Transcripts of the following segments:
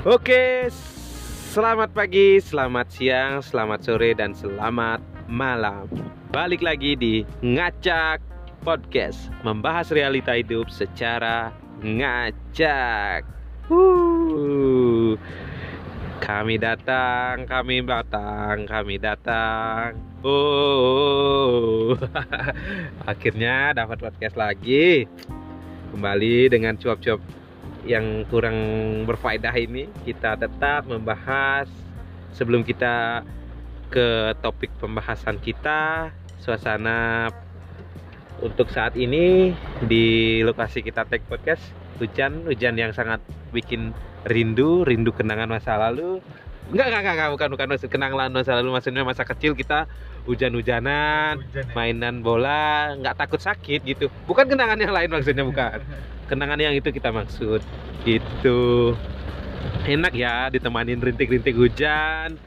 Oke, selamat pagi, selamat siang, selamat sore, dan selamat malam. Balik lagi di Ngacak Podcast, membahas realita hidup secara ngacak. Uh, kami datang, kami datang, kami datang. Oh, akhirnya dapat podcast lagi. Kembali dengan cuap-cuap yang kurang berfaedah ini kita tetap membahas sebelum kita ke topik pembahasan kita. Suasana untuk saat ini di lokasi kita take podcast hujan hujan yang sangat bikin rindu rindu kenangan masa lalu enggak enggak enggak, enggak. Bukan bukan. Maksud kenangan masa lalu maksudnya masa kecil kita hujan-hujanan Hujan ya? mainan bola nggak takut sakit gitu. Bukan kenangan yang lain maksudnya bukan. Kenangan yang itu kita maksud gitu. Enak ya ditemanin rintik-rintik hujan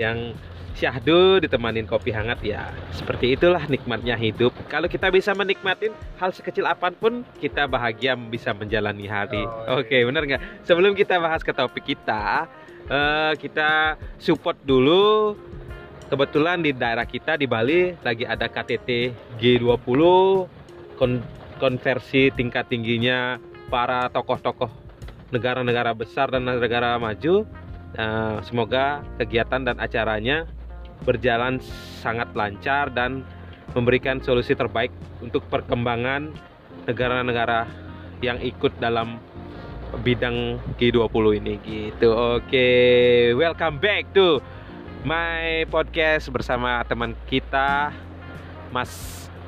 yang syahdu ditemanin kopi hangat ya. Seperti itulah nikmatnya hidup. Kalau kita bisa menikmatin hal sekecil apa pun kita bahagia bisa menjalani hari. Oh, iya. oke bener nggak? Sebelum kita bahas ke topik kita eh, kita support dulu kebetulan di daerah kita di Bali lagi ada KTT G20 kon- konversi tingkat tingginya para tokoh-tokoh negara-negara besar dan negara maju. Eh, semoga kegiatan dan acaranya berjalan sangat lancar dan memberikan solusi terbaik untuk perkembangan negara-negara yang ikut dalam bidang G20 ini gitu. Oke, welcome back to my podcast bersama teman kita Mas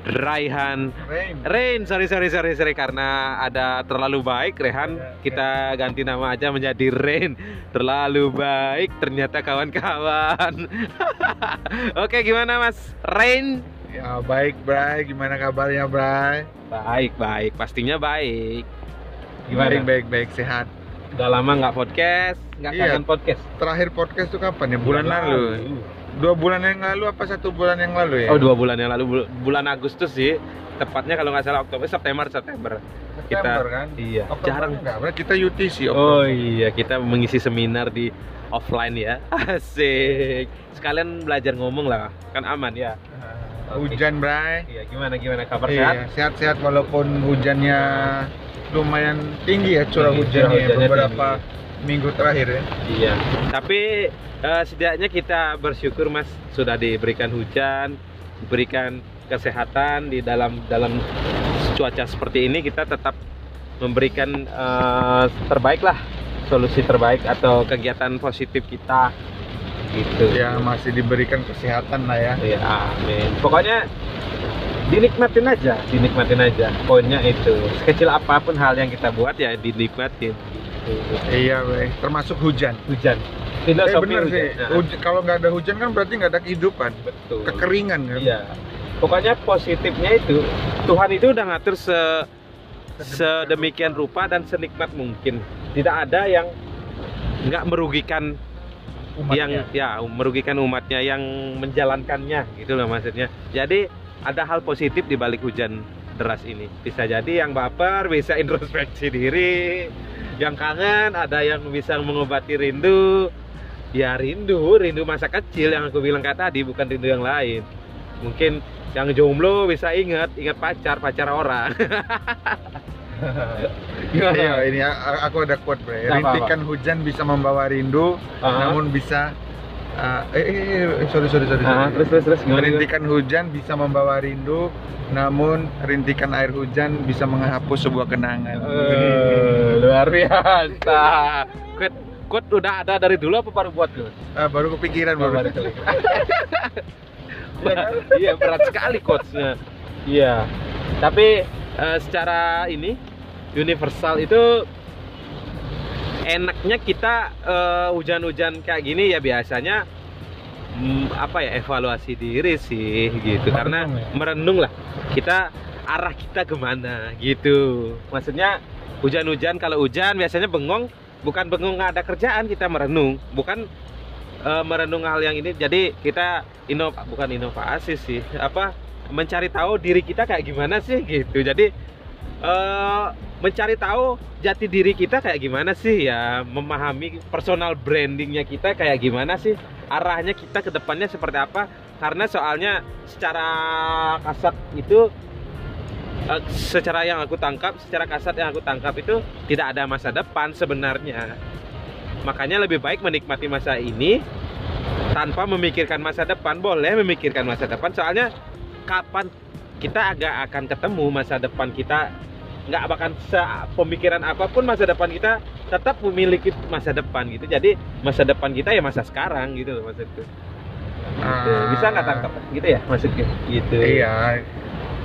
Raihan. Rain. Rain, sorry sorry sorry sorry karena ada terlalu baik Rehan. Ya, kita ganti nama aja menjadi Rain terlalu baik ternyata kawan-kawan. Oke gimana Mas Rain Ya baik Bray, gimana kabarnya Bray? baik baik. Pastinya Baik gimana baik baik sehat. udah lama nggak podcast nggak Iya. kangen podcast Terakhir podcast tuh kapan ya? Bulan lalu. Dua bulan yang lalu apa satu bulan yang lalu ya? oh dua bulan yang lalu bul- bulan Agustus sih tepatnya kalau nggak salah Oktober September September September kan? iya Oktober jarang enggak, kita UTC Oh Oktober. iya, kita mengisi seminar di offline ya. Asik. Sekalian belajar ngomong lah, kan aman ya. Hujan Bray. Iya, gimana gimana kabar sehat? Iya, sehat-sehat walaupun hujannya lumayan tinggi ya curah Tinggi, hujannya curah hujannya beberapa minggu terakhir ya. Iya. Tapi eh, setidaknya kita bersyukur Mas sudah diberikan hujan, diberikan kesehatan di dalam dalam cuaca seperti ini kita tetap memberikan eh, terbaik lah solusi terbaik atau kegiatan positif kita gitu. Ya masih diberikan kesehatan lah ya. Iya, amin. Pokoknya dinikmatin aja, dinikmatin aja. Poinnya itu. Sekecil apa pun hal yang kita buat ya dinikmatin. Iya, Bray. Termasuk hujan. Hujan. Eh Filosofi bener hujan. sih. Nah, Huj- kalau nggak ada hujan kan berarti nggak ada kehidupan. betul. Kekeringan kan. Iya. Pokoknya positifnya itu Tuhan itu udah ngatur se sedemikian rupa dan senikmat mungkin. Tidak ada yang nggak merugikan yang ya merugikan umatnya yang menjalankannya gitu loh maksudnya jadi ada hal positif di balik hujan deras ini. Bisa jadi yang baper bisa introspeksi diri. Yang kangen ada yang bisa mengobati rindu. Ya rindu rindu masa kecil yang aku bilang kayak tadi bukan rindu yang lain. Mungkin yang jomblo bisa ingat ingat pacar pacar orang. Iya, ini aku ada quote, Bre. Rintikan hujan bisa membawa rindu, Ah. namun bisa uh, eh, eh, eh, sorry sorry sorry. Sorry. terus terus terus gimana, gimana? Rintikan hujan bisa membawa rindu, namun rintikan air hujan bisa menghapus sebuah kenangan. Eh, luar biasa. Quote, quote udah ada dari dulu apa baru buat tuh? Ah, baru kepikiran baru. Iya kan? iya berat sekali quotesnya. Iya. Tapi eh, secara ini universal itu enaknya kita eh, hujan-hujan kayak gini ya biasanya mm, apa ya evaluasi diri sih gitu. Karena Merenung ya? merenung lah. Kita arah kita ke mana gitu. Maksudnya hujan-hujan kalau hujan biasanya bengong. Bukan bengong nggak ada kerjaan kita merenung. Bukan eh, merenung hal yang ini. Jadi kita inov bukan inovasi sih apa mencari tahu diri kita kayak gimana sih gitu. Jadi eh mencari tahu jati diri kita kayak gimana sih? Ya memahami personal brandingnya kita kayak gimana sih? Arahnya kita ke depannya seperti apa? Karena soalnya secara kasat itu eh, secara yang aku tangkap secara kasat yang aku tangkap itu tidak ada masa depan sebenarnya. Makanya lebih baik menikmati masa ini tanpa memikirkan masa depan. Boleh memikirkan masa depan soalnya kapan kita agak akan ketemu masa depan kita nggak bahkan pemikiran apa pun masa depan kita tetap memiliki masa depan gitu. Jadi masa depan kita ya masa sekarang gitu loh maksudku Gitu. bisa nggak tangkap gitu ya maksudnya gitu. Iya,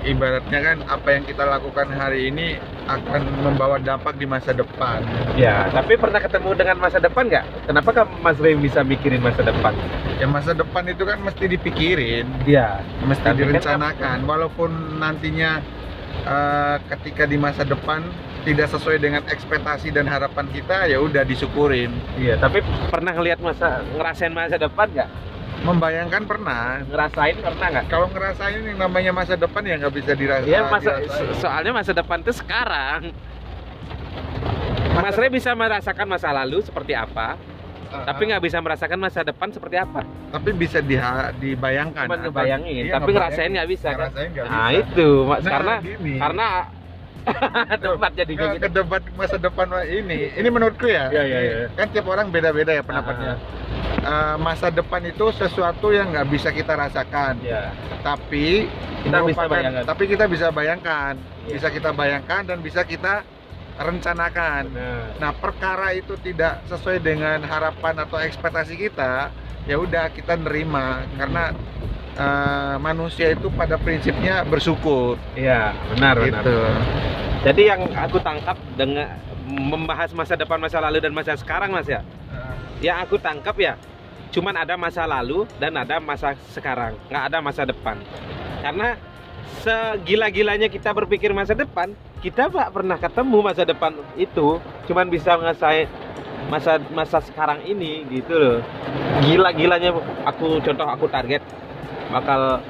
ibaratnya kan apa yang kita lakukan hari ini akan membawa dampak di masa depan. ya tapi pernah ketemu dengan masa depan nggak? Kenapa kan Mas Rey bisa mikirin masa depan? Ya masa depan itu kan mesti dipikirin, Iya. Mesti Tapi kan direncanakan. Walaupun nantinya eh, ketika di masa depan tidak sesuai dengan ekspektasi dan harapan kita, ya udah disyukurin. iya tapi pernah ngelihat masa ngerasain masa depan nggak Membayangkan pernah. ngerasain pernah nggak Kalau ngerasain yang namanya masa depan ya nggak bisa dirasa. Iya masa dirasain. so- soalnya masa depan itu sekarang Mas Rey bisa merasakan masa lalu seperti apa, Tapi nggak bisa merasakan masa depan seperti apa. tapi bisa diha- dibayangkan. Cuma ngebayangin, Iya, tapi ngerasain nggak bisa kan? Ngerasain Nah bisa. itu, Mas, Nah, karena gini. karena debat jadi Ke- gitu. ke debat masa depan ini ini menurutku ya Iya, iya, iya. kan tiap orang beda-beda ya pendapatnya Eh, masa depan itu sesuatu yang nggak bisa kita rasakan Ya, tapi Kita bisa bayangkan. tapi kita bisa bayangkan Iya. bisa kita bayangkan dan bisa kita rencanakan benar. nah perkara itu tidak sesuai dengan harapan atau ekspektasi kita ya udah kita nerima karena eh, manusia itu pada prinsipnya bersyukur Iya, benar benar. gitu Jadi yang aku tangkap dengan membahas masa depan, masa lalu dan masa sekarang, Mas ya. Yang aku tangkap ya, cuman ada masa lalu dan ada masa sekarang, nggak ada masa depan. Karena segila-gilanya kita berpikir masa depan, kita nggak pernah ketemu masa depan itu, cuman bisa ngasih masa masa sekarang ini gitu loh. Gila-gilanya aku contoh aku target bakal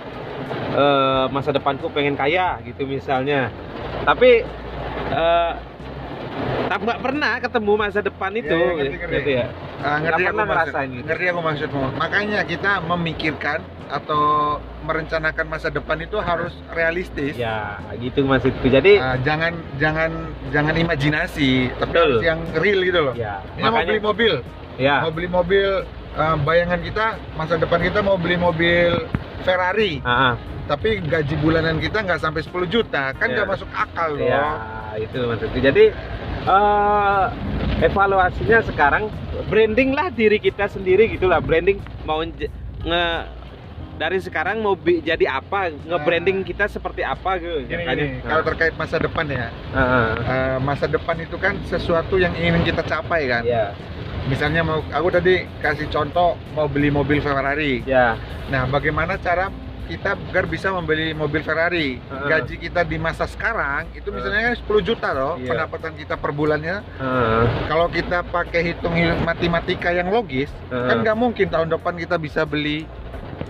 eh, masa depanku pengen kaya gitu misalnya. Tapi eh tak nggak pernah ketemu masa depan itu Iya, iya, ngerti, ngerti. gitu ya. Ah, ngerti aku pernah ngerasain gitu. ngerti aku maksudmu. Makanya kita memikirkan atau merencanakan masa depan itu harus realistis. Ya, gitu maksudku. Jadi Ah, jangan jangan jangan imajinasi, tapi Betul. harus yang real gitu loh. ya, Ini mau beli mobil, ya. mau beli mobil ah, bayangan kita masa depan kita mau beli mobil Ferrari, Ah, ah. tapi gaji bulanan kita nggak sampai 10 juta, kan Iya. nggak masuk akal loh. Ya, itu maksudku. Jadi eh evaluasinya sekarang branding lah diri kita sendiri gitulah. Branding mau nge dari sekarang mau bi- jadi apa, nge-branding kita seperti apa gitu. Gini, gini, kalau terkait masa depan ya, ah, ah. ah, masa depan itu kan sesuatu yang ingin kita capai kan. ya, Misalnya mau aku tadi kasih contoh mau beli mobil Ferrari. ya, Nah, bagaimana cara kita agar bisa membeli mobil Ferrari? Heeh. Gaji kita di masa sekarang itu misalnya 10 juta loh Iya. pendapatan kita per bulannya. ah, Kalau kita pakai hitung matematika yang logis, ah. kan nggak mungkin tahun depan kita bisa beli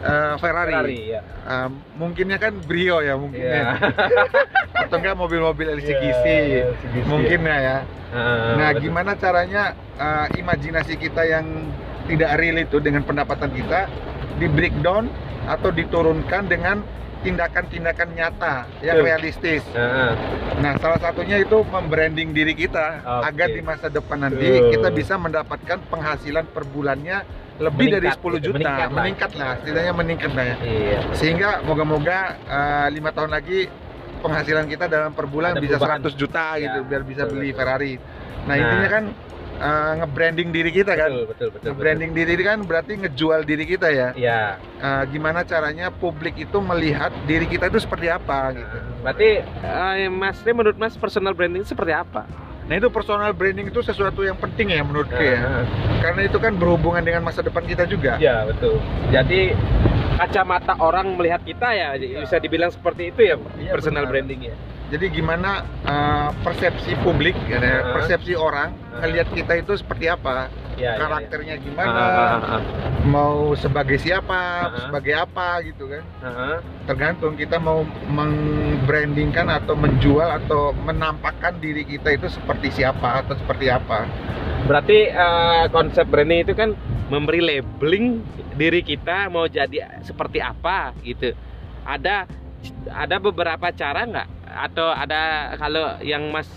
eh, Ferrari. Ferrari, ya. Eh, mungkinnya kan Brio ya mungkinnya. Iya. Atau enggak mobil-mobil LCGC. Iya, LCGC. Mungkin ya ya. Ah, Nah, betul. gimana caranya uh, imajinasi kita yang tidak real itu dengan pendapatan kita di breakdown atau diturunkan dengan tindakan-tindakan nyata yang Betul. realistis. Ah. Nah, salah satunya itu membranding diri kita Oke. agar di masa depan nanti Betul. kita bisa mendapatkan penghasilan per bulannya lebih dari Meningkat 10 gitu, juta, meningkat lah. meningkat lah, setidaknya meningkat lah ya. Iya. Sehingga moga-moga uh, lima tahun lagi penghasilan kita dalam per bulan Ada bisa perubahan. 100 juta Ya, gitu biar bisa betul, beli betul. Ferrari. Nah, Nah. intinya kan uh, nge-branding diri kita kan. Betul, betul, betul. Nge-branding diri kan berarti ngejual diri kita ya. betul. Ya. Uh, gimana caranya publik itu melihat diri kita itu seperti apa gitu. Berarti eh, Mas Rey menurut Mas personal branding seperti apa? Nah, itu personal branding itu sesuatu yang penting ya menurutku ya. Ah, Karena itu kan berhubungan dengan masa depan kita juga. Ya betul. Jadi kacamata orang melihat kita ya bisa dibilang seperti itu ya Iya, personal benar. branding ya. Jadi gimana uh, persepsi publik, ya, Heeh. persepsi orang Heeh. ngelihat kita itu seperti apa? Ya, ya, ya. karakternya Ah, gimana, ah, ah, ah. mau sebagai siapa, Ah. sebagai apa gitu kan. Ah, ah. Tergantung kita mau mengbrandingkan atau menjual atau menampakkan diri kita itu seperti siapa atau seperti apa. Berarti eh, konsep branding itu kan memberi labeling diri kita mau jadi seperti apa gitu. Ada ada beberapa cara nggak? Atau ada kalau yang Mas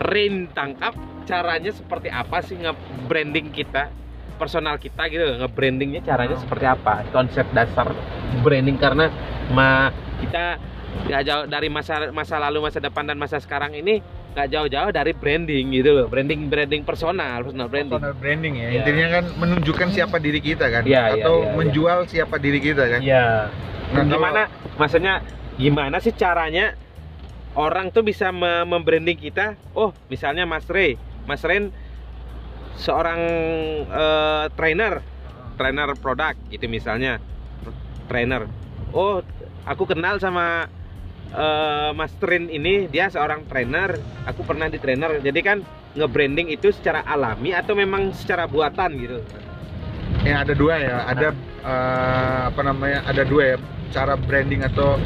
Rin tangkap caranya seperti apa sih nge-branding kita? personal kita gitu nge-brandingnya caranya Oh. seperti apa konsep dasar branding karena ma kita nggak jauh dari masa masa lalu masa depan dan masa sekarang ini nggak jauh-jauh dari branding gitu loh branding branding personal personal branding Personal branding ya. Iya. Intinya kan menunjukkan siapa diri kita kan Iya, iya, atau iya, iya. menjual siapa diri kita kan. Iya. Nah, kalau- gimana maksudnya gimana sih caranya orang tuh bisa me- membranding kita oh misalnya Mas Ray Mas Ren seorang eh, trainer. Trainer produk gitu misalnya. Trainer. Oh aku kenal sama eh, Mas Trin ini. Dia seorang trainer. Aku pernah di trainer. Jadi kan nge-branding itu secara alami atau memang secara buatan gitu? Ya ada dua ya, ada eh, apa namanya? Ada dua ya. Cara branding atau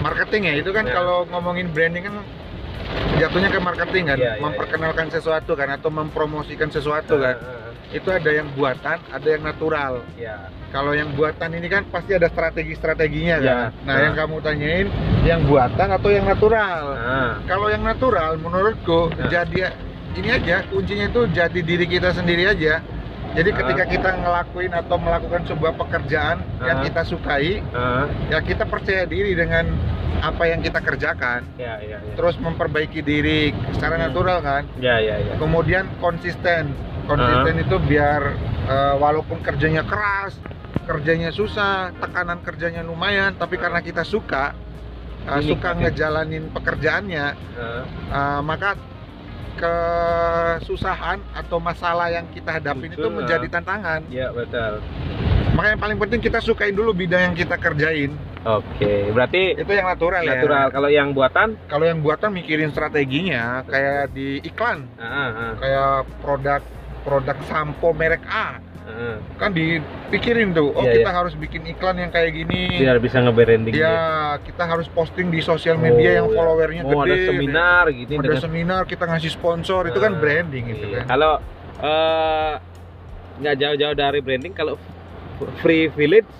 marketing ya. Itu kan Ya. kalau ngomongin branding kan jatuhnya ke marketing kan, Iya, iya, memperkenalkan sesuatu kan atau mempromosikan sesuatu kan. Itu ada yang buatan, ada yang natural. ya Kalau yang buatan ini kan pasti ada strategi-strateginya Ya. kan. Nah, yang kamu tanyain yang buatan atau yang natural? nah, Kalau yang natural menurutku Nah. jadi ini aja kuncinya itu jadi diri kita sendiri aja. Jadi Ah. ketika kita ngelakuin atau melakukan sebuah pekerjaan yang Ah. kita sukai, ah, ya kita percaya diri dengan apa yang kita kerjakan. ya ya ya Terus memperbaiki diri secara Hmm. natural kan. ya ya ya Kemudian konsisten. Konsisten itu biar eh, walaupun kerjanya keras, kerjanya susah, tekanan kerjanya lumayan, tapi karena kita suka Ini suka ngejalanin pekerjaannya, Ah, Uh, maka kesusahan atau masalah yang kita hadapin itu Betul, menjadi ah. tantangan. ya betul Makanya yang paling penting kita sukain dulu bidang yang kita kerjain. Oke, berarti Itu yang natural, natural. ya. Kalau yang buatan, Kalau yang buatan mikirin strateginya kayak di iklan, ah, kayak produk produk sampo merek A ah. kan dipikirin tuh oh Iya, kita harus bikin iklan yang kayak gini biar bisa nge-branding. ya kita harus posting di sosial media yang Oh, ya. followernya Mau gede ada seminar gitu. ada dengan- seminar kita ngasih sponsor itu kan Ah, branding gitu iya. kan Kalau eh, nggak jauh-jauh dari branding, kalau Free Village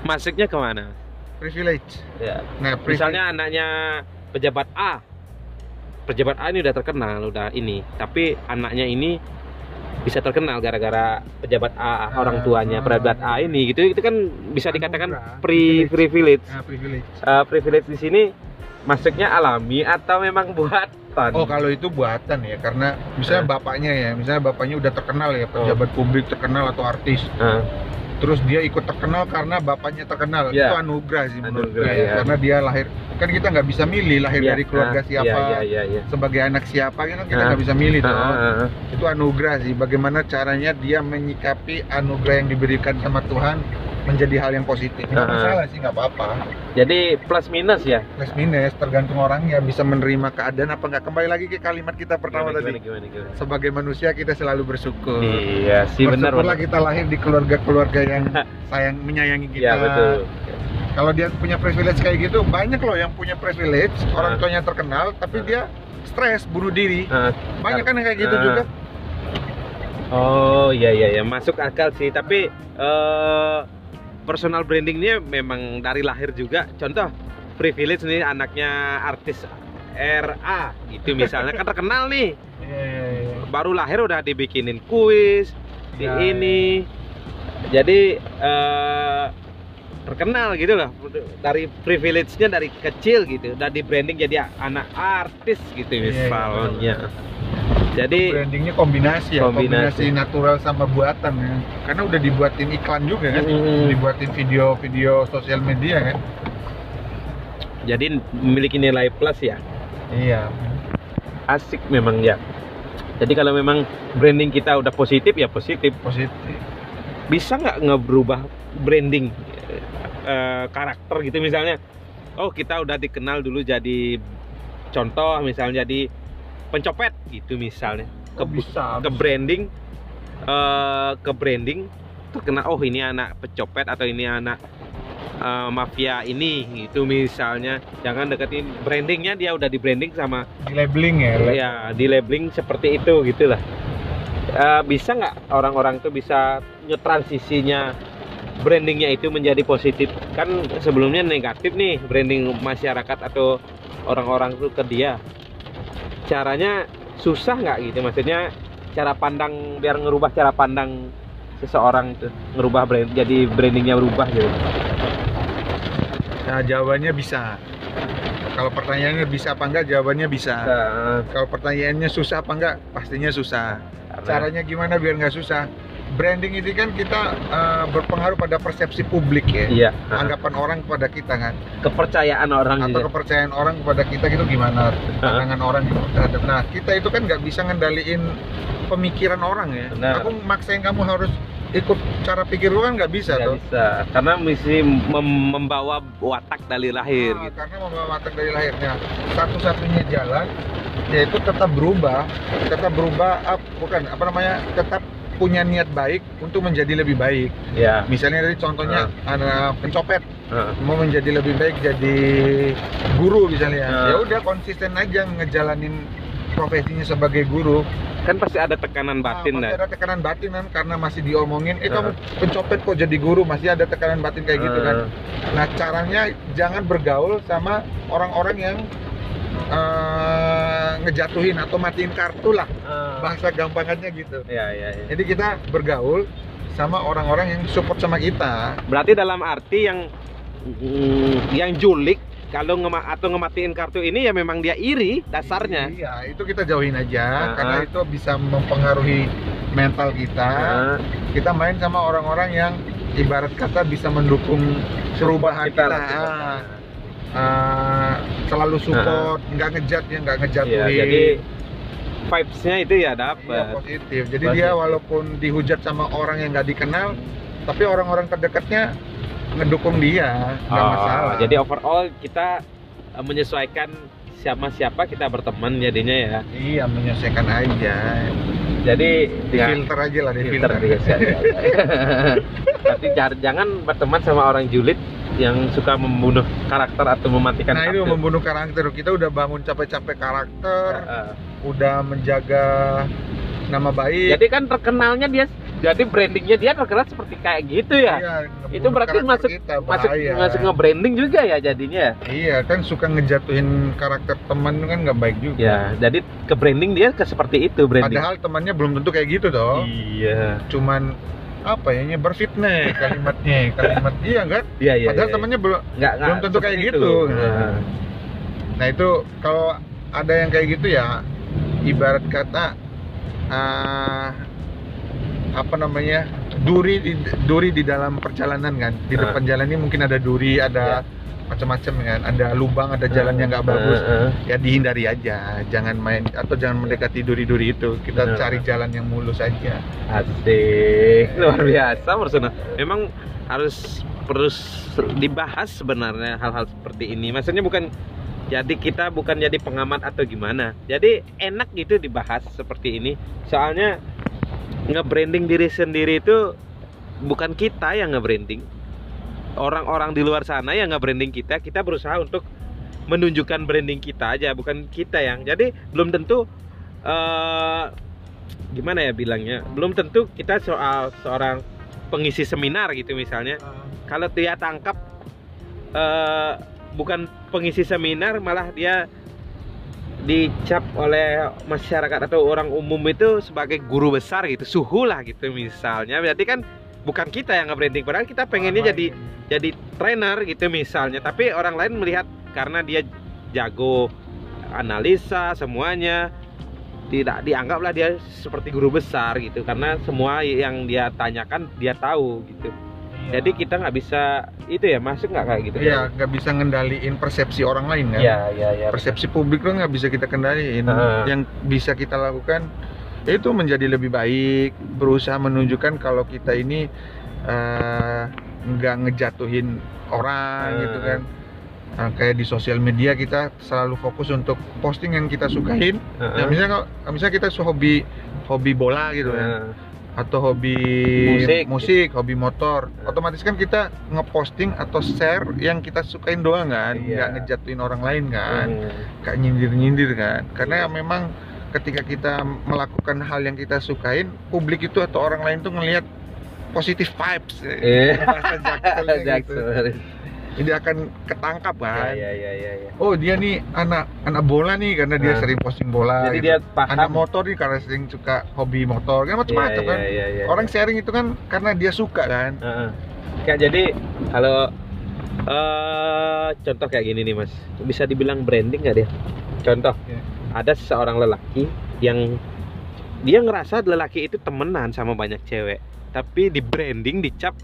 masuknya ke mana? privilege Ya. nah privilege Misalnya anaknya pejabat A, pejabat A ini udah terkenal, udah ini, tapi anaknya ini bisa terkenal gara-gara pejabat A, Ah, orang tuanya ah. pejabat A ini gitu, itu kan bisa dikatakan Anugerah, free privilege. privilege. Nah, privilege. Eh, privilege di sini masuknya alami atau memang buatan? Oh kalau itu buatan ya karena misalnya Ah. bapaknya ya misalnya bapaknya udah terkenal ya pejabat publik terkenal atau artis Ah, terus dia ikut terkenal karena bapaknya terkenal Ya. itu anugerah sih menurut Anugerah, gue ya. ya. karena dia lahir kan kita nggak bisa milih lahir iya. dari keluarga Ah, siapa Iya, iya, iya. sebagai anak siapa kan kita Ah. nggak bisa milih toh. ah, ah. itu anugerah sih bagaimana caranya dia menyikapi anugerah yang diberikan sama Tuhan menjadi hal yang positif nggak masalah sih nggak apa-apa Jadi plus minus ya. plus minus tergantung orangnya bisa menerima keadaan apa nggak kembali lagi ke kalimat kita pertama Gimana, tadi gimana, gimana, gimana. sebagai manusia kita selalu bersyukur. Iya sih benar Bersyukurlah kita lahir di keluarga-keluarga yang sayang menyayangi kita. Iya betul. Kalau dia punya privilege kayak gitu, banyak loh yang punya privilege, orang Ah. tuanya terkenal, tapi Ah. dia stres bunuh diri. Ah, Banyak kan yang kayak gitu Ah. juga. Oh iya iya ya masuk akal sih tapi eh personal brandingnya memang dari lahir juga. Contoh privilege nih anaknya artis RA gitu misalnya. Kan terkenal nih. Iya, baru lahir udah dibikinin kuis di Ya, ini. jadi eh terkenal gitu loh. Dari privilege-nya dari kecil gitu. Udah di branding jadi anak artis gitu Iya, iya, misalnya jadi Brandingnya kombinasi ya, Kombinasi. kombinasi, natural sama buatan ya. Karena udah dibuatin iklan juga kan, Mm. dibuatin video-video sosial media kan. jadi memiliki nilai plus ya Iya. asik memang ya jadi kalau memang branding kita udah positif ya positif Positif. bisa nggak ngeberubah branding eh, karakter gitu misalnya oh kita udah dikenal dulu jadi contoh misalnya jadi pencopet gitu misalnya. Ke, Oh, bisa. ke branding eh, ke branding terkena oh ini anak pecopet atau ini anak eh, mafia ini gitu misalnya. Jangan deketin brandingnya dia udah di branding sama di labeling ya ya di labeling seperti itu gitulah. Eh, bisa nggak orang-orang tuh bisa ngetransisinya brandingnya itu menjadi positif? Kan sebelumnya negatif nih branding masyarakat atau orang-orang tuh ke dia caranya susah nggak gitu? Maksudnya cara pandang biar ngerubah cara pandang seseorang itu ngerubah brand jadi brandingnya berubah gitu. Nah jawabannya bisa. Kalau pertanyaannya bisa apa enggak jawabannya bisa. Nah, kalau pertanyaannya susah apa enggak pastinya susah. Karena- caranya gimana biar nggak susah branding ini kan kita eh, berpengaruh pada persepsi publik ya. Iya. Anggapan orang kepada kita kan. Kepercayaan orang atau juga kepercayaan orang kepada kita gitu gimana? Pandangan orang gitu. Terhadap nah kita itu kan nggak bisa ngendaliin pemikiran orang ya. Benar. aku maksain kamu harus ikut cara pikir lu kan nggak bisa nggak tuh. bisa. Karena mesti mem- membawa watak dari lahir Nah, gitu. karena membawa watak dari lahirnya. Satu-satunya jalan yaitu tetap berubah. Tetap berubah ah, bukan apa namanya tetap punya niat baik untuk menjadi lebih baik. Ya. Misalnya tadi contohnya ada pencopet. Heeh. mau menjadi lebih baik jadi guru misalnya. Nah. ya udah konsisten aja ngejalanin profesinya sebagai guru. Kan pasti ada tekanan batin nah, pasti ada tekanan batin kan karena masih diomongin eh kamu pencopet kok jadi guru? Masih ada tekanan batin kayak gitu kan? Nah caranya jangan bergaul sama orang-orang yang eh, ngejatuhin atau matiin kartu lah. Heeh. bahasa gampangannya gitu. Ya ya ya jadi kita bergaul sama orang-orang yang support sama kita. Berarti dalam arti yang mm, yang julik kalau ngema atau ngematiin kartu ini ya memang dia iri dasarnya. iya itu kita jauhin aja. Nah. karena itu bisa mempengaruhi mental kita. Nah, kita main sama orang-orang yang ibarat kata bisa mendukung perubahan kita, lah, Ah, ah, selalu support nggak ngejat ya nggak ngejatuhin Iya, jadi vibes-nya itu ya Iya, dapat. positif jadi Positif. dia walaupun dihujat sama orang yang nggak dikenal tapi orang-orang terdekatnya ngedukung dia nggak Oh, masalah Jadi overall kita eh, menyesuaikan siapa siapa kita berteman jadinya ya. iya menyesuaikan aja Jadi di ya, filter aja lah di filter filter, biasa. Tapi jangan berteman sama orang julid yang suka membunuh karakter atau mematikan nah itu karakter. membunuh karakter kita udah bangun capek-capek karakter Heeh. udah menjaga nama baik Jadi kan terkenalnya dia jadi brandingnya dia terkenal seperti kayak gitu ya. Iya, Itu berarti masuk kita, masuk masuk nge-branding juga ya jadinya. iya kan suka ngejatuhin karakter teman kan nggak baik juga Ya, jadi ke branding dia ke seperti itu branding. padahal temannya belum tentu kayak gitu dong Iya. cuman apa ya nyebar fitnah kalimatnya kalimat iya kan Iya, iya. padahal iya. temannya belum nggak belum tentu kayak gitu. itu. Nah. Nah. nah itu kalau ada yang kayak gitu ya ibarat kata ah, apa namanya duri di duri di dalam perjalanan kan. Di Ah. depan jalan ini mungkin ada duri ada macam-macam kan. Ada lubang ada jalan yang nggak bagus. Heeh. ya dihindari aja. Jangan main atau jangan mendekati duri-duri itu. Kita cari jalan yang mulus aja. Asik, luar biasa Marsuna. Memang harus terus dibahas sebenarnya hal-hal seperti ini. Maksudnya bukan jadi kita bukan jadi pengamat atau gimana. Jadi enak gitu dibahas seperti ini. Soalnya nge-branding diri sendiri itu bukan kita yang nge-branding. Orang-orang di luar sana yang nge-branding kita, kita berusaha untuk menunjukkan branding kita aja, bukan kita yang. Jadi belum tentu eh gimana ya bilangnya belum tentu kita soal seorang pengisi seminar gitu misalnya kalau dia tangkap eh, bukan pengisi seminar malah dia dicap oleh masyarakat atau orang umum itu sebagai guru besar gitu suhu lah gitu misalnya. Berarti kan bukan kita yang nge-branding padahal kita pengennya jadi jadi trainer gitu misalnya. Tapi orang lain melihat karena dia jago analisa semuanya tidak dianggaplah dia seperti guru besar gitu. Karena semua yang dia tanyakan dia tahu gitu jadi kita nggak bisa itu ya masuk nggak kayak gitu Iya, nggak bisa ngendaliin persepsi orang lain kan. ya ya ya Persepsi publik lo nggak bisa kita kendaliin. Heeh. Yang bisa kita lakukan itu menjadi lebih baik, berusaha menunjukkan kalau kita ini eh, nggak ngejatuhin orang Heeh. gitu kan. Nah, kayak di sosial media kita selalu fokus untuk posting yang kita sukain. Heeh. Ya, misalnya kalau- misalnya kita hobi hobi bola gitu kan. Atau hobi Musik. musik, hobi motor, otomatis kan kita ngeposting atau share yang kita sukain doang kan, Iya. nggak ngejatuhin orang lain kan, Hmm. nggak nyindir-nyindir kan, karena Iya. memang ketika kita melakukan hal yang kita sukain, publik itu atau orang lain tuh ngelihat positive vibes, Iya. bahasa Jakselnya gitu. Jadi akan ketangkap kan. Iya iya iya iya. Oh dia nih anak anak bola nih karena dia Nah. sering posting bola. Jadi gitu. dia paham. anak motor nih karena sering suka hobi motor kan macam-macam Iya, kan. iya, iya, iya. Orang sharing itu kan karena dia suka kan. Heeh. Kayak jadi kalau eh contoh kayak gini nih mas, bisa dibilang branding nggak dia? Contoh, Iya. ada seseorang lelaki yang dia ngerasa lelaki itu temenan sama banyak cewek, tapi di branding dicap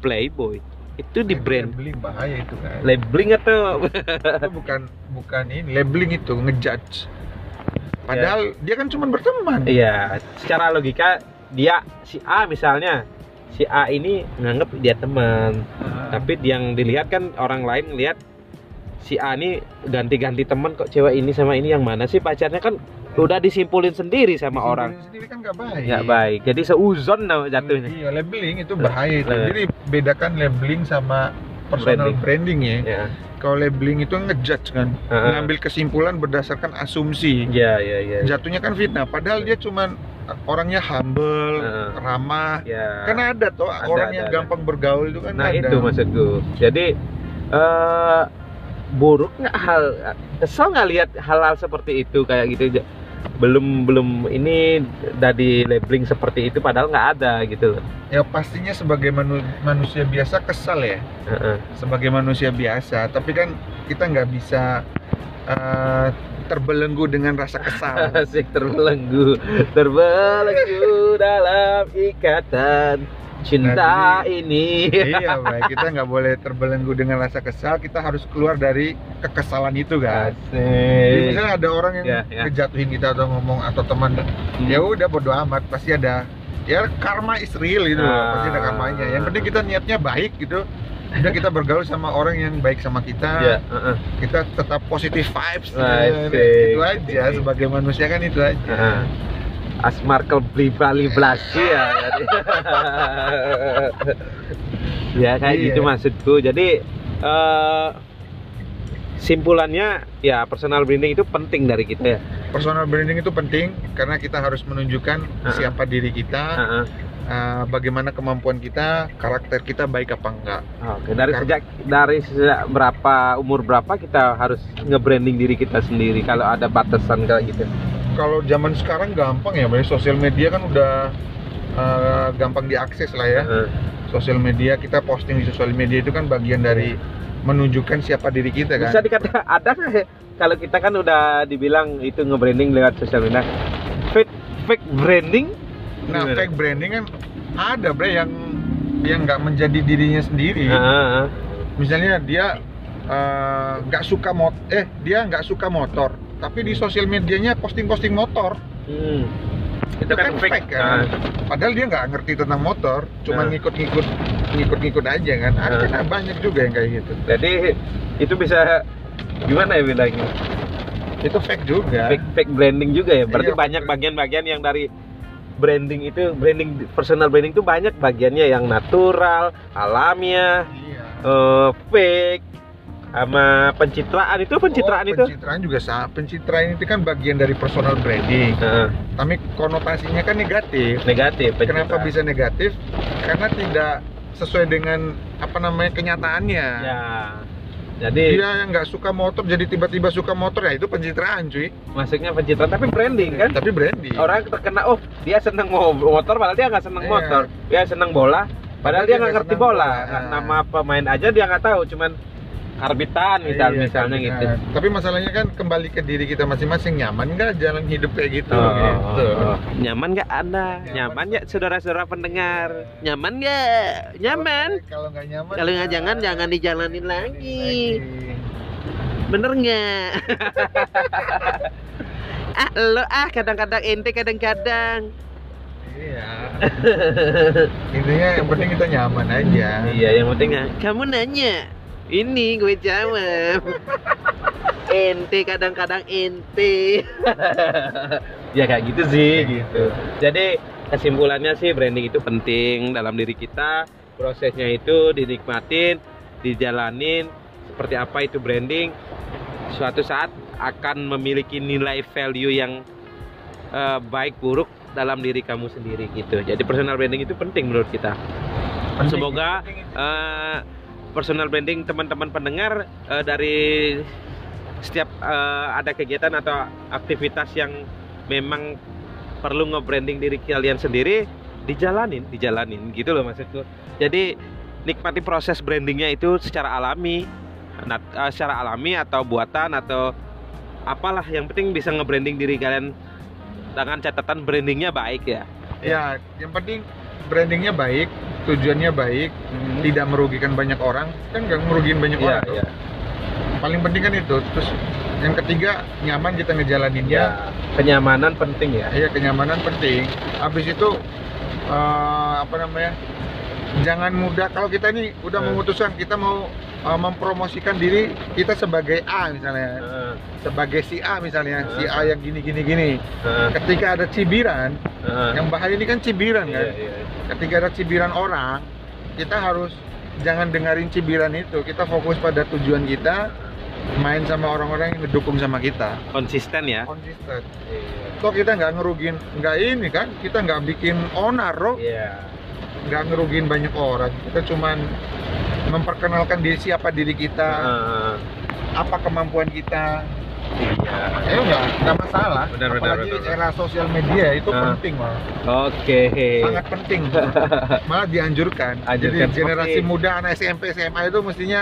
playboy. Itu di brand labeling bahaya itu kan. labeling atau itu bukan bukan ini labeling itu ngejudge. Padahal dia kan cuma berteman. Iya, secara logika dia si A misalnya, si A ini nganggep dia teman, Ah. tapi yang dilihat kan orang lain ngelihat si A ini ganti-ganti teman kok cewek ini sama ini yang mana sih pacarnya kan udah disimpulin sendiri sama Disimpulin orang sendiri kan nggak baik. nggak baik jadi seuzon jatuhnya Iya, labeling itu bahaya itu. Nah. Jadi bedakan labeling sama personal branding, ya. ya Kalau labeling itu ngejudge kan, ngambil kesimpulan berdasarkan asumsi. ya ya ya Jatuhnya kan fitnah, padahal dia cuman orangnya humble, Heeh. ramah. ya Kan ada tuh Ada, orang ada, yang ada. gampang bergaul itu kan nah ada. itu maksudku jadi eh buruk nggak hal kesel nggak lihat hal-hal seperti itu kayak gitu belum belum ini dari labeling seperti itu padahal nggak ada gitu loh Ya pastinya sebagai manu- manusia biasa kesal ya, Heeh. sebagai manusia biasa. Tapi kan kita nggak bisa eh, terbelenggu dengan rasa kesal. Asik terbelenggu Terbelenggu dalam ikatan Cinta Nah, ini iya, baik. Kita nggak boleh terbelenggu dengan rasa kesal. Kita harus keluar dari kekesalan itu kan. Jadi Asik misalnya ada orang yang Ya, ya. ngejatuhin kita atau ngomong atau teman, ya udah bodo amat, pasti ada. Ya karma is real gitu, loh, Ah. pasti ada karmanya. Yang penting kita niatnya baik gitu. Udah kita bergaul sama orang yang baik sama kita, Ya, heeh. kita tetap positif vibes. Asik. Itu aja sebagai manusia kan itu aja. Heeh. Asmarkel beli bali blasi ya Ya kayak Iya. gitu maksudku Jadi eh Simpulannya ya personal branding itu penting dari kita ya Personal branding itu penting karena kita harus menunjukkan Ah. siapa diri kita, Heeh. uh, bagaimana kemampuan kita, karakter kita baik apa enggak. Oke, dari Kar- sejak dari sejak berapa umur berapa kita harus nge-branding diri kita sendiri kalau ada batasan kayak gitu. Kalau zaman sekarang gampang ya, banyak sosial media kan udah uh, gampang diakses lah ya. Heeh. Sosial media kita posting di sosial media itu kan bagian dari menunjukkan siapa diri kita kan. Bisa dikatakan ada? Kalau kita kan udah dibilang itu nge-branding lewat sosial media. Fake fake branding? Nah, Gimana? fake branding kan ada bre yang yang nggak menjadi dirinya sendiri. Heeh. Misalnya dia uh, nggak suka mot eh dia nggak suka motor, tapi di sosial medianya posting-posting motor. Hmm. Itu kan fake, kan. Nah, Padahal dia nggak ngerti tentang motor, cuma Nah. ngikut-ngikut ngikut-ngikut aja kan. Ada Nah. banyak juga yang kayak gitu. jadi itu bisa gimana ya bilangnya? Itu fake juga. Fake fake branding juga ya. Berarti Iya, banyak bagian-bagian yang dari branding itu branding personal branding itu banyak bagiannya yang natural, alamiah, Iya. eh, fake sama pencitraan itu pencitraan Oh, itu pencitraan juga sama. Pencitraan itu kan bagian dari personal branding. Heeh, Tapi konotasinya kan negatif. negatif Kenapa pencitraan. bisa negatif? Karena tidak sesuai dengan apa namanya kenyataannya. ya jadi Dia yang nggak suka motor jadi tiba-tiba suka motor ya itu pencitraan cuy. masuknya pencitraan tapi branding kan Tapi branding. orang terkena oh dia seneng mo- motor padahal dia nggak seneng Iya. motor dia seneng bola padahal dia nggak ngerti bola bola. nama pemain aja dia nggak tahu cuman karbitan misal Iya, misalnya kan. gitu Tapi masalahnya kan kembali ke diri kita masing-masing nyaman nggak jalan hidup kayak gitu. Oh, gitu. oh, oh. Nyaman nggak Anda? Nyaman. Nggak saudara-saudara pendengar? Nyaman nggak? Nyaman? Kalau nggak nyaman. Kalau nggak ya, jangan jangan dijalanin lagi. lagi. Bener nggak? ah lo ah kadang-kadang ente kadang-kadang. Iya. Intinya yang penting kita nyaman aja. Iya yang penting ah, kamu nanya. Ini gue jawab. ente kadang-kadang ente. ya kayak gitu sih gitu. Jadi kesimpulannya sih branding itu penting dalam diri kita prosesnya itu dinikmatin dijalanin seperti apa itu branding suatu saat akan memiliki nilai value yang eh, baik buruk dalam diri kamu sendiri gitu jadi personal branding itu penting menurut kita Penting, semoga penting itu. Personal branding teman-teman pendengar eh, dari setiap eh, ada kegiatan atau aktivitas yang memang perlu nge-branding diri kalian sendiri dijalanin, dijalanin gitu loh maksudku. Jadi nikmati proses brandingnya itu secara alami, Nah, eh, secara alami atau buatan atau apalah yang penting bisa nge-branding diri kalian dengan catatan brandingnya baik ya. ya yang penting brandingnya baik tujuannya baik tidak merugikan banyak orang kan nggak merugikan banyak Iya, orang tuh. iya. paling penting kan itu terus yang ketiga nyaman kita ngejalaninnya Ya, kenyamanan penting ya. Iya kenyamanan penting. Habis itu eh, apa namanya? Jangan mudah kalau kita ini udah Hmm. memutuskan kita mau eh, mempromosikan diri kita sebagai A misalnya, sebagai si A misalnya, si Hmm. A yang gini gini gini. Ketika ada cibiran, heeh. yang bahaya ini kan cibiran Iya, kan. iya. Ketika ada cibiran orang, kita harus jangan dengerin cibiran itu. Kita fokus pada tujuan kita, main sama orang-orang yang ngedukung sama kita. Konsisten ya. Konsisten. Kok kita nggak ngerugin, nggak ini kan? Kita nggak bikin onar, bro. Iya. nggak ngerugin banyak orang kita cuman memperkenalkan diri siapa diri kita Heeh. apa kemampuan kita Iya. ya nggak nggak masalah Benar, benar, apalagi benar, benar. era sosial media itu Ah. penting malah Oke. sangat penting malah dianjurkan Anjurkan jadi generasi seperti- muda anak SMP SMA itu mestinya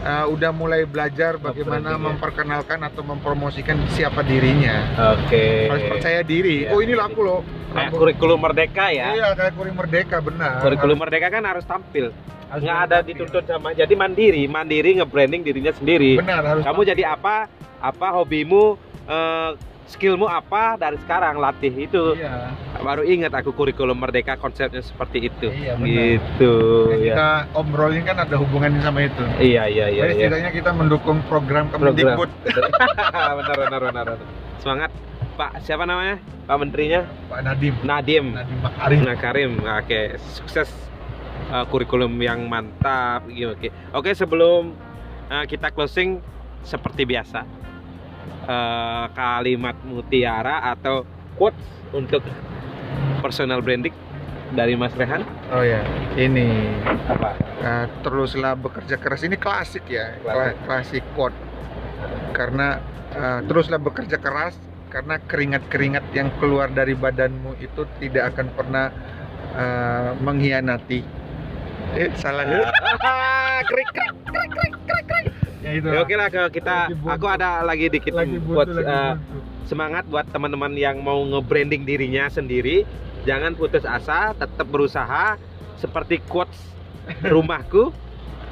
uh, udah mulai belajar bagaimana ya. memperkenalkan atau mempromosikan siapa dirinya Oke. harus percaya diri Iya. oh ini laku loh Kayak Laku. kurikulum merdeka ya. iya kayak kuring merdeka benar Kurikulum merdeka kan harus tampil. Harus Nggak ada tampil. dituntut sama. Jadi mandiri, mandiri nge-branding dirinya sendiri. benar harus Kamu jadi apa? Apa hobimu? eh, skillmu apa dari sekarang latih itu. iya Baru ingat aku kurikulum merdeka konsepnya seperti itu. Iya, benar. gitu ya. kita obrolin kan ada hubungannya sama itu. Iya iya iya. Jadi iya. setidaknya kita mendukung program Kemendikbud. benar benar benar benar. Semangat Pak siapa namanya? Pak Menterinya Pak Nadim. Nadim. Nadim Makarim. Nah Karim, oke sukses uh, kurikulum yang mantap. Oke, oke sebelum uh, kita closing seperti biasa uh, kalimat mutiara atau quotes untuk personal branding dari Mas Rehan Oh ya, ini apa? uh, teruslah bekerja keras ini klasik ya, Klasik. Kla- klasik quote. Karena uh, teruslah bekerja keras karena keringat-keringat yang keluar dari badanmu itu tidak akan pernah uh, mengkhianati. Eh, salah krik krik krik krik. Ya itu. Ya, Oke lah kalau kita, aku ada lagi dikit Lagi buat buntu, lagi uh, semangat buat teman-teman yang mau nge-branding dirinya sendiri. Jangan putus asa, tetap berusaha. Seperti quotes rumahku,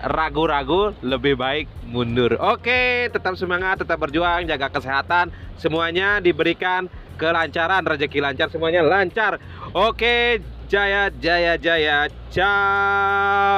ragu-ragu lebih baik mundur. Oke, tetap semangat, tetap berjuang, jaga kesehatan. Semuanya diberikan kelancaran, rezeki lancar, semuanya lancar. Oke, jaya, jaya, jaya, ciao.